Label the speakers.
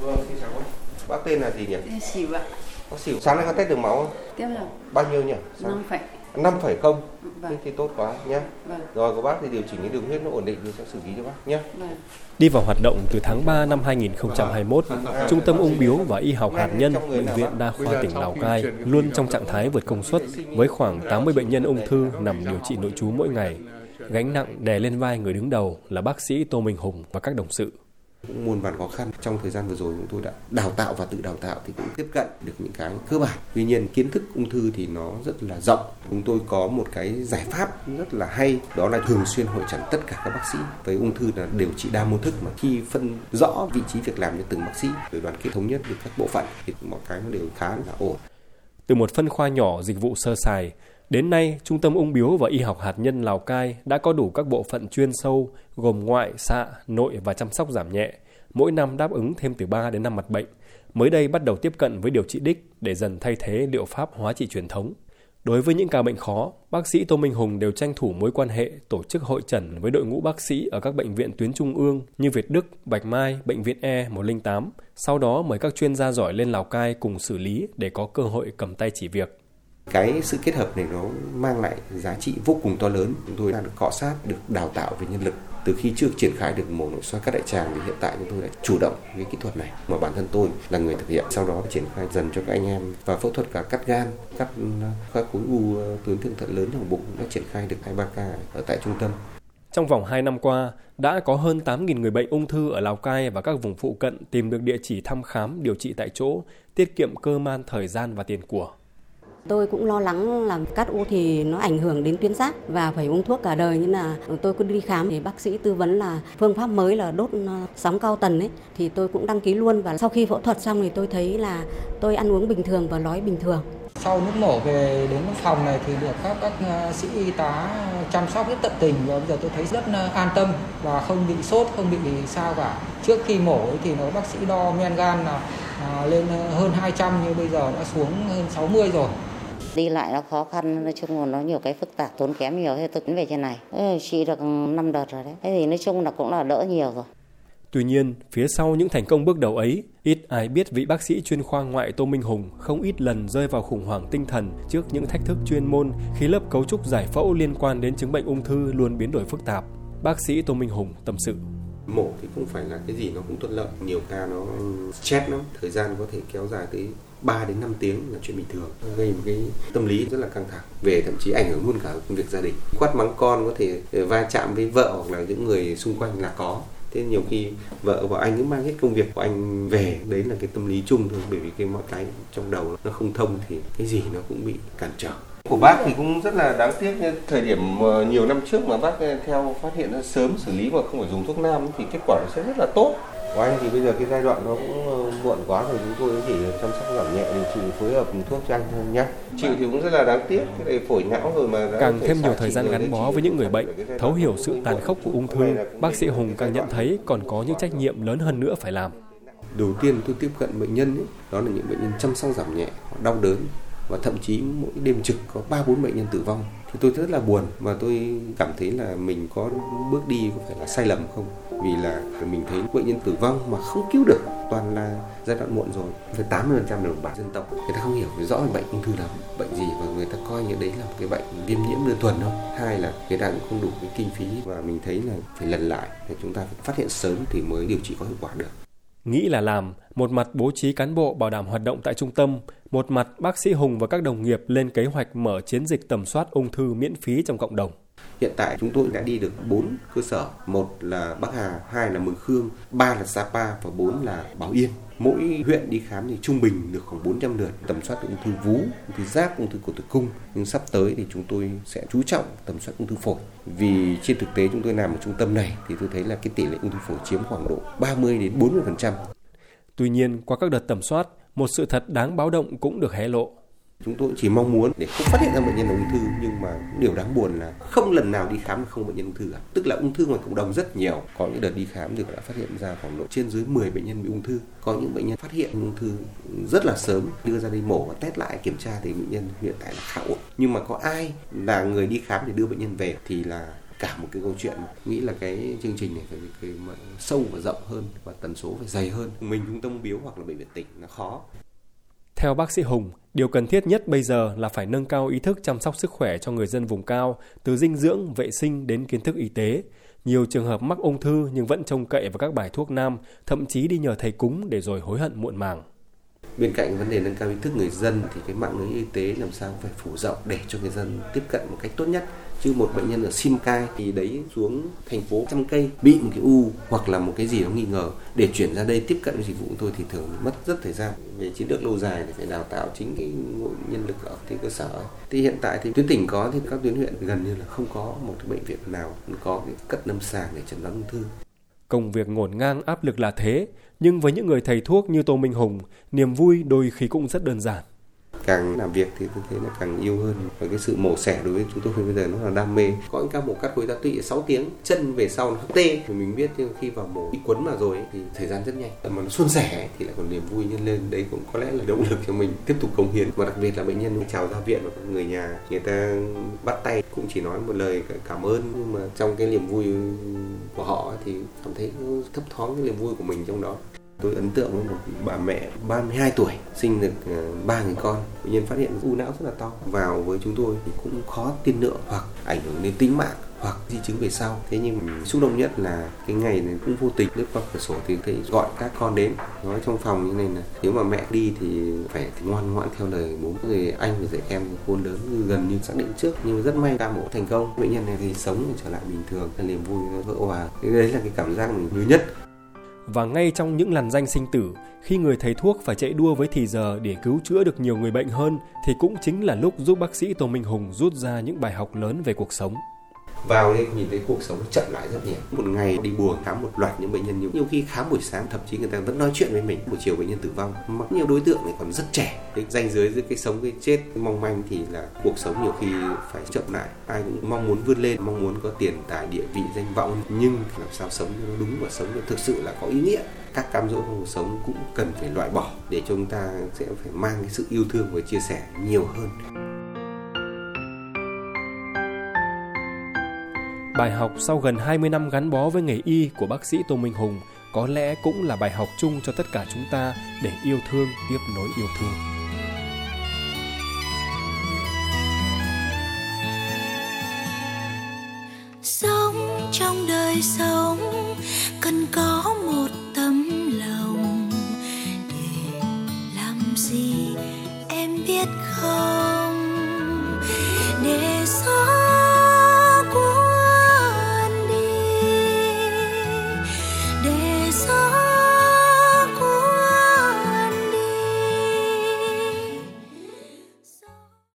Speaker 1: Vâng, xin chào bác. Bác tên là gì nhỉ?
Speaker 2: Tên xỉu ạ.
Speaker 1: Bác xỉu. Sáng nay có test đường máu không?
Speaker 2: Tiếp là
Speaker 1: Bao nhiêu nhỉ?
Speaker 2: năm phẩy.
Speaker 1: năm phẩy không?
Speaker 2: Vâng.
Speaker 1: Thì tốt quá nhé.
Speaker 2: Vâng.
Speaker 1: Rồi của bác thì điều chỉnh cái đường huyết nó ổn định thì sẽ xử lý cho bác nhé.
Speaker 2: Vâng.
Speaker 3: Đi vào hoạt động từ tháng 3 năm 2021, Trung tâm ung biếu và y học hạt nhân Bệnh viện Đa khoa tỉnh Lào Cai luôn trong trạng thái vượt công suất với khoảng 80 bệnh nhân ung thư nằm điều trị nội trú mỗi ngày. Gánh nặng đè lên vai người đứng đầu là bác sĩ Tô Minh Hùng và các đồng sự.
Speaker 1: Cũng muôn vàn khó khăn trong thời gian vừa rồi chúng tôi đã đào tạo và tự đào tạo thì cũng tiếp cận được những cái cơ bản. Tuy nhiên kiến thức ung thư thì nó rất là rộng. Chúng tôi có một cái giải pháp rất là hay đó là thường xuyên hội trần tất cả các bác sĩ với ung thư là điều trị đa mô thức mà khi phân rõ vị trí việc làm cho từng bác sĩ rồi đoàn kết thống nhất được các bộ phận thì mọi cái nó đều khá là ổn.
Speaker 3: Từ một phân khoa nhỏ dịch vụ sơ sài, đến nay Trung tâm ung biếu và y học hạt nhân Lào Cai đã có đủ các bộ phận chuyên sâu gồm ngoại, xạ, nội và chăm sóc giảm nhẹ, mỗi năm đáp ứng thêm từ 3 đến 5 mặt bệnh. Mới đây bắt đầu tiếp cận với điều trị đích để dần thay thế liệu pháp hóa trị truyền thống. Đối với những ca bệnh khó, bác sĩ Tô Minh Hùng đều tranh thủ mối quan hệ tổ chức hội trần với đội ngũ bác sĩ ở các bệnh viện tuyến trung ương như Việt Đức, Bạch Mai, Bệnh viện E 108. Sau đó mời các chuyên gia giỏi lên Lào Cai cùng xử lý để có cơ hội cầm tay chỉ việc
Speaker 1: cái sự kết hợp này nó mang lại giá trị vô cùng to lớn. Chúng tôi đã được cọ sát được đào tạo về nhân lực. Từ khi chưa triển khai được mổ nội soi cắt đại tràng thì hiện tại chúng tôi đã chủ động cái kỹ thuật này. Mà bản thân tôi là người thực hiện sau đó triển khai dần cho các anh em và phẫu thuật cả cắt gan cắt ờ, các khối u ờ, tuyến thượng thận lớn trong bụng đã triển khai được hai ba ca ở tại trung tâm.
Speaker 3: Trong vòng 2 năm qua, đã có hơn 8.000 người bệnh ung thư ở Lào Cai và các vùng phụ cận tìm được địa chỉ thăm khám, điều trị tại chỗ, tiết kiệm cơ man thời gian và tiền của.
Speaker 4: Tôi cũng lo lắng là cắt u thì nó ảnh hưởng đến tuyến giáp và phải uống thuốc cả đời nhưng là tôi cứ đi khám thì bác sĩ tư vấn là phương pháp mới là đốt sóng cao tần ấy thì tôi cũng đăng ký luôn và sau khi phẫu thuật xong thì tôi thấy là tôi ăn uống bình thường và nói bình thường.
Speaker 5: Sau lúc mổ về đến phòng này thì được các các à, sĩ y tá chăm sóc rất tận tình và bây giờ tôi thấy rất à, an tâm và không bị sốt, không bị sao cả. Trước khi mổ thì nó bác sĩ đo men gan là à, lên hơn 200 nhưng bây giờ đã xuống hơn 60 rồi
Speaker 6: đi lại nó khó khăn nói chung là nó nhiều cái phức tạp tốn kém nhiều thế tôi tính về trên này chị được 5 đợt rồi đấy thế thì nói chung là cũng là đỡ nhiều rồi
Speaker 3: Tuy nhiên, phía sau những thành công bước đầu ấy, ít ai biết vị bác sĩ chuyên khoa ngoại Tô Minh Hùng không ít lần rơi vào khủng hoảng tinh thần trước những thách thức chuyên môn khi lớp cấu trúc giải phẫu liên quan đến chứng bệnh ung thư luôn biến đổi phức tạp. Bác sĩ Tô Minh Hùng tâm sự
Speaker 1: mổ thì cũng phải là cái gì nó cũng thuận lợi, nhiều ca nó chết lắm. Thời gian có thể kéo dài tới 3 đến 5 tiếng là chuyện bình thường. Gây một cái tâm lý rất là căng thẳng, về thậm chí ảnh hưởng luôn cả công việc gia đình. Quát mắng con có thể va chạm với vợ hoặc là những người xung quanh là có thế nhiều khi vợ và anh cứ mang hết công việc của anh về, đấy là cái tâm lý chung thôi, bởi vì cái mọi cái trong đầu nó không thông thì cái gì nó cũng bị cản trở. Của bác thì cũng rất là đáng tiếc thời điểm ờ, nhiều năm trước mà bác ờ, theo phát hiện sớm xử lý mà không phải dùng thuốc nam thì kết quả nó sẽ rất là tốt của anh thì bây giờ cái giai đoạn nó cũng ờ, muộn quá rồi chúng tôi chỉ chăm sóc giảm nhẹ điều trị phối hợp thuốc cho anh thôi nhé chịu thì cũng rất là đáng tiếc cái này phổi não rồi mà đã
Speaker 3: Càng thêm nhiều thời gian gắn bó
Speaker 1: chị
Speaker 3: với những người bệnh, thấu hiểu sự tàn khốc của ung thư, bác sĩ Hùng càng nhận thấy còn có những trách nhiệm lớn hơn nữa phải làm.
Speaker 1: đầu tiên tôi tiếp cận bệnh nhân ấy, đó là những bệnh nhân chăm sóc giảm nhẹ họ đau đớn và thậm chí mỗi đêm trực có ba bốn bệnh nhân tử vong. Thì tôi rất là buồn và tôi cảm thấy là mình có bước đi có phải là sai lầm không? Vì là mình thấy bệnh nhân tử vong mà không cứu được toàn là giai đoạn muộn rồi. Phải 80 phần trăm là đồng bào dân tộc. Người ta không hiểu rõ về bệnh ung thư là bệnh gì và người ta coi như đấy là một cái bệnh viêm nhiễm đơn thuần thôi. Hai là người ta cũng không đủ cái kinh phí và mình thấy là phải lần lại để chúng ta phải phát hiện sớm thì mới điều trị có hiệu quả được.
Speaker 3: Nghĩ là làm, một mặt bố trí cán bộ bảo đảm hoạt động tại trung tâm, một mặt bác sĩ Hùng và các đồng nghiệp lên kế hoạch mở chiến dịch tầm soát ung thư miễn phí trong cộng đồng.
Speaker 1: Hiện tại chúng tôi đã đi được 4 cơ sở, một là Bắc Hà, hai là Mường Khương, ba là Sapa và bốn là Bảo Yên. Mỗi huyện đi khám thì trung bình được khoảng 400 lượt tầm soát ung thư vú, ung thư giáp, ung thư cổ tử cung. Nhưng sắp tới thì chúng tôi sẽ chú trọng tầm soát ung thư phổi. Vì trên thực tế chúng tôi làm ở trung tâm này thì tôi thấy là cái tỷ lệ ung thư phổi chiếm khoảng độ 30 đến 40%.
Speaker 3: Tuy nhiên, qua các đợt tầm soát, một sự thật đáng báo động cũng được hé lộ.
Speaker 1: Chúng tôi chỉ mong muốn để không phát hiện ra bệnh nhân ung thư, nhưng mà điều đáng buồn là không lần nào đi khám mà không bệnh nhân ung thư cả. Tức là ung thư ngoài cộng đồng rất nhiều. Có những đợt đi khám thì đã phát hiện ra khoảng độ trên dưới 10 bệnh nhân bị ung thư. Có những bệnh nhân phát hiện ung thư rất là sớm, đưa ra đi mổ và test lại kiểm tra thì bệnh nhân hiện tại là khá ổn. Nhưng mà có ai là người đi khám để đưa bệnh nhân về thì là cả một cái câu chuyện nghĩ là cái chương trình này phải cái sâu và rộng hơn và tần số phải dày hơn mình trung tâm biếu hoặc là bệnh viện tỉnh là khó
Speaker 3: theo bác sĩ Hùng, điều cần thiết nhất bây giờ là phải nâng cao ý thức chăm sóc sức khỏe cho người dân vùng cao, từ dinh dưỡng, vệ sinh đến kiến thức y tế. Nhiều trường hợp mắc ung thư nhưng vẫn trông cậy vào các bài thuốc nam, thậm chí đi nhờ thầy cúng để rồi hối hận muộn màng.
Speaker 1: Bên cạnh vấn đề nâng cao ý thức người dân thì cái mạng lưới y tế làm sao phải phủ rộng để cho người dân tiếp cận một cách tốt nhất. Chứ một bệnh nhân ở Simcai thì đấy xuống thành phố trăm cây, bị một cái u hoặc là một cái gì đó nghi ngờ. Để chuyển ra đây tiếp cận với dịch vụ của tôi thì thường mất rất thời gian. Về chiến lược lâu dài thì phải đào tạo chính cái nguồn nhân lực ở trên cơ sở thì hiện tại thì tuyến tỉnh có thì các tuyến huyện gần như là không có một cái bệnh viện nào có cái cất lâm sàng để chẩn đoán ung thư.
Speaker 3: Công việc ngổn ngang áp lực là thế, nhưng với những người thầy thuốc như Tô Minh Hùng, niềm vui đôi khi cũng rất đơn giản
Speaker 1: càng làm việc thì tôi thấy là càng yêu hơn. Và cái sự mổ xẻ đối với chúng tôi bây giờ nó là đam mê. Có những ca mổ cắt khối tá tụy 6 tiếng, chân về sau nó tê. Thì mình biết nhưng khi vào mổ bị quấn vào rồi thì thời gian rất nhanh. Mà nó suôn sẻ thì lại còn niềm vui nhân lên. Đấy cũng có lẽ là động lực cho mình tiếp tục cống hiến. Và đặc biệt là bệnh nhân chào ra viện và người nhà, người ta bắt tay. Cũng chỉ nói một lời cảm ơn. Nhưng mà trong cái niềm vui của họ thì cảm thấy thấp thoáng cái niềm vui của mình trong đó. Tôi ấn tượng với một bà mẹ 32 tuổi, sinh được ờ, ba người con. Bệnh nhân phát hiện u não rất là to. Vào với chúng tôi thì cũng khó tiên lượng hoặc ảnh hưởng đến tính mạng hoặc di chứng về sau. Thế nhưng xúc động nhất là cái ngày này cũng vô tình lướt qua cửa sổ thì thấy gọi các con đến, nói trong phòng như này là, nếu mà mẹ đi thì phải ngoan ngoãn theo lời bố người anh và dạy em khôn lớn gần như xác định trước. Nhưng rất may ca mổ thành công. Bệnh nhân này thì sống trở lại bình thường, là niềm vui vỡ hòa. Đấy là cái cảm giác mình nhớ nhất
Speaker 3: và ngay trong những làn danh sinh tử, khi người thầy thuốc phải chạy đua với thì giờ để cứu chữa được nhiều người bệnh hơn thì cũng chính là lúc giúp bác sĩ Tô Minh Hùng rút ra những bài học lớn về cuộc sống
Speaker 1: vào đây, nhìn thấy cuộc sống chậm lại rất nhiều. Một ngày đi buồng khám một loạt những bệnh nhân nhiều. Nhiều khi khám buổi sáng, thậm chí người ta vẫn nói chuyện với mình. Buổi chiều bệnh nhân tử vong mà nhiều đối tượng này còn rất trẻ. Cái ranh giới giữa cái sống, cái chết, cái mong manh thì là cuộc sống nhiều khi phải chậm lại. Ai cũng mong muốn vươn lên, mong muốn có tiền, tài, địa vị, danh vọng. Nhưng làm sao sống cho nó đúng và sống cho thực sự là có ý nghĩa. Các cám dỗ trong cuộc sống cũng cần phải loại bỏ để chúng ta sẽ phải mang cái sự yêu thương và chia sẻ nhiều hơn.
Speaker 3: Bài học sau gần 20 năm gắn bó với nghề y của bác sĩ Tô Minh Hùng có lẽ cũng là bài học chung cho tất cả chúng ta để yêu thương tiếp nối yêu thương.
Speaker 7: sống trong đời sống, cần có một tấm lòng để làm gì em biết không để sống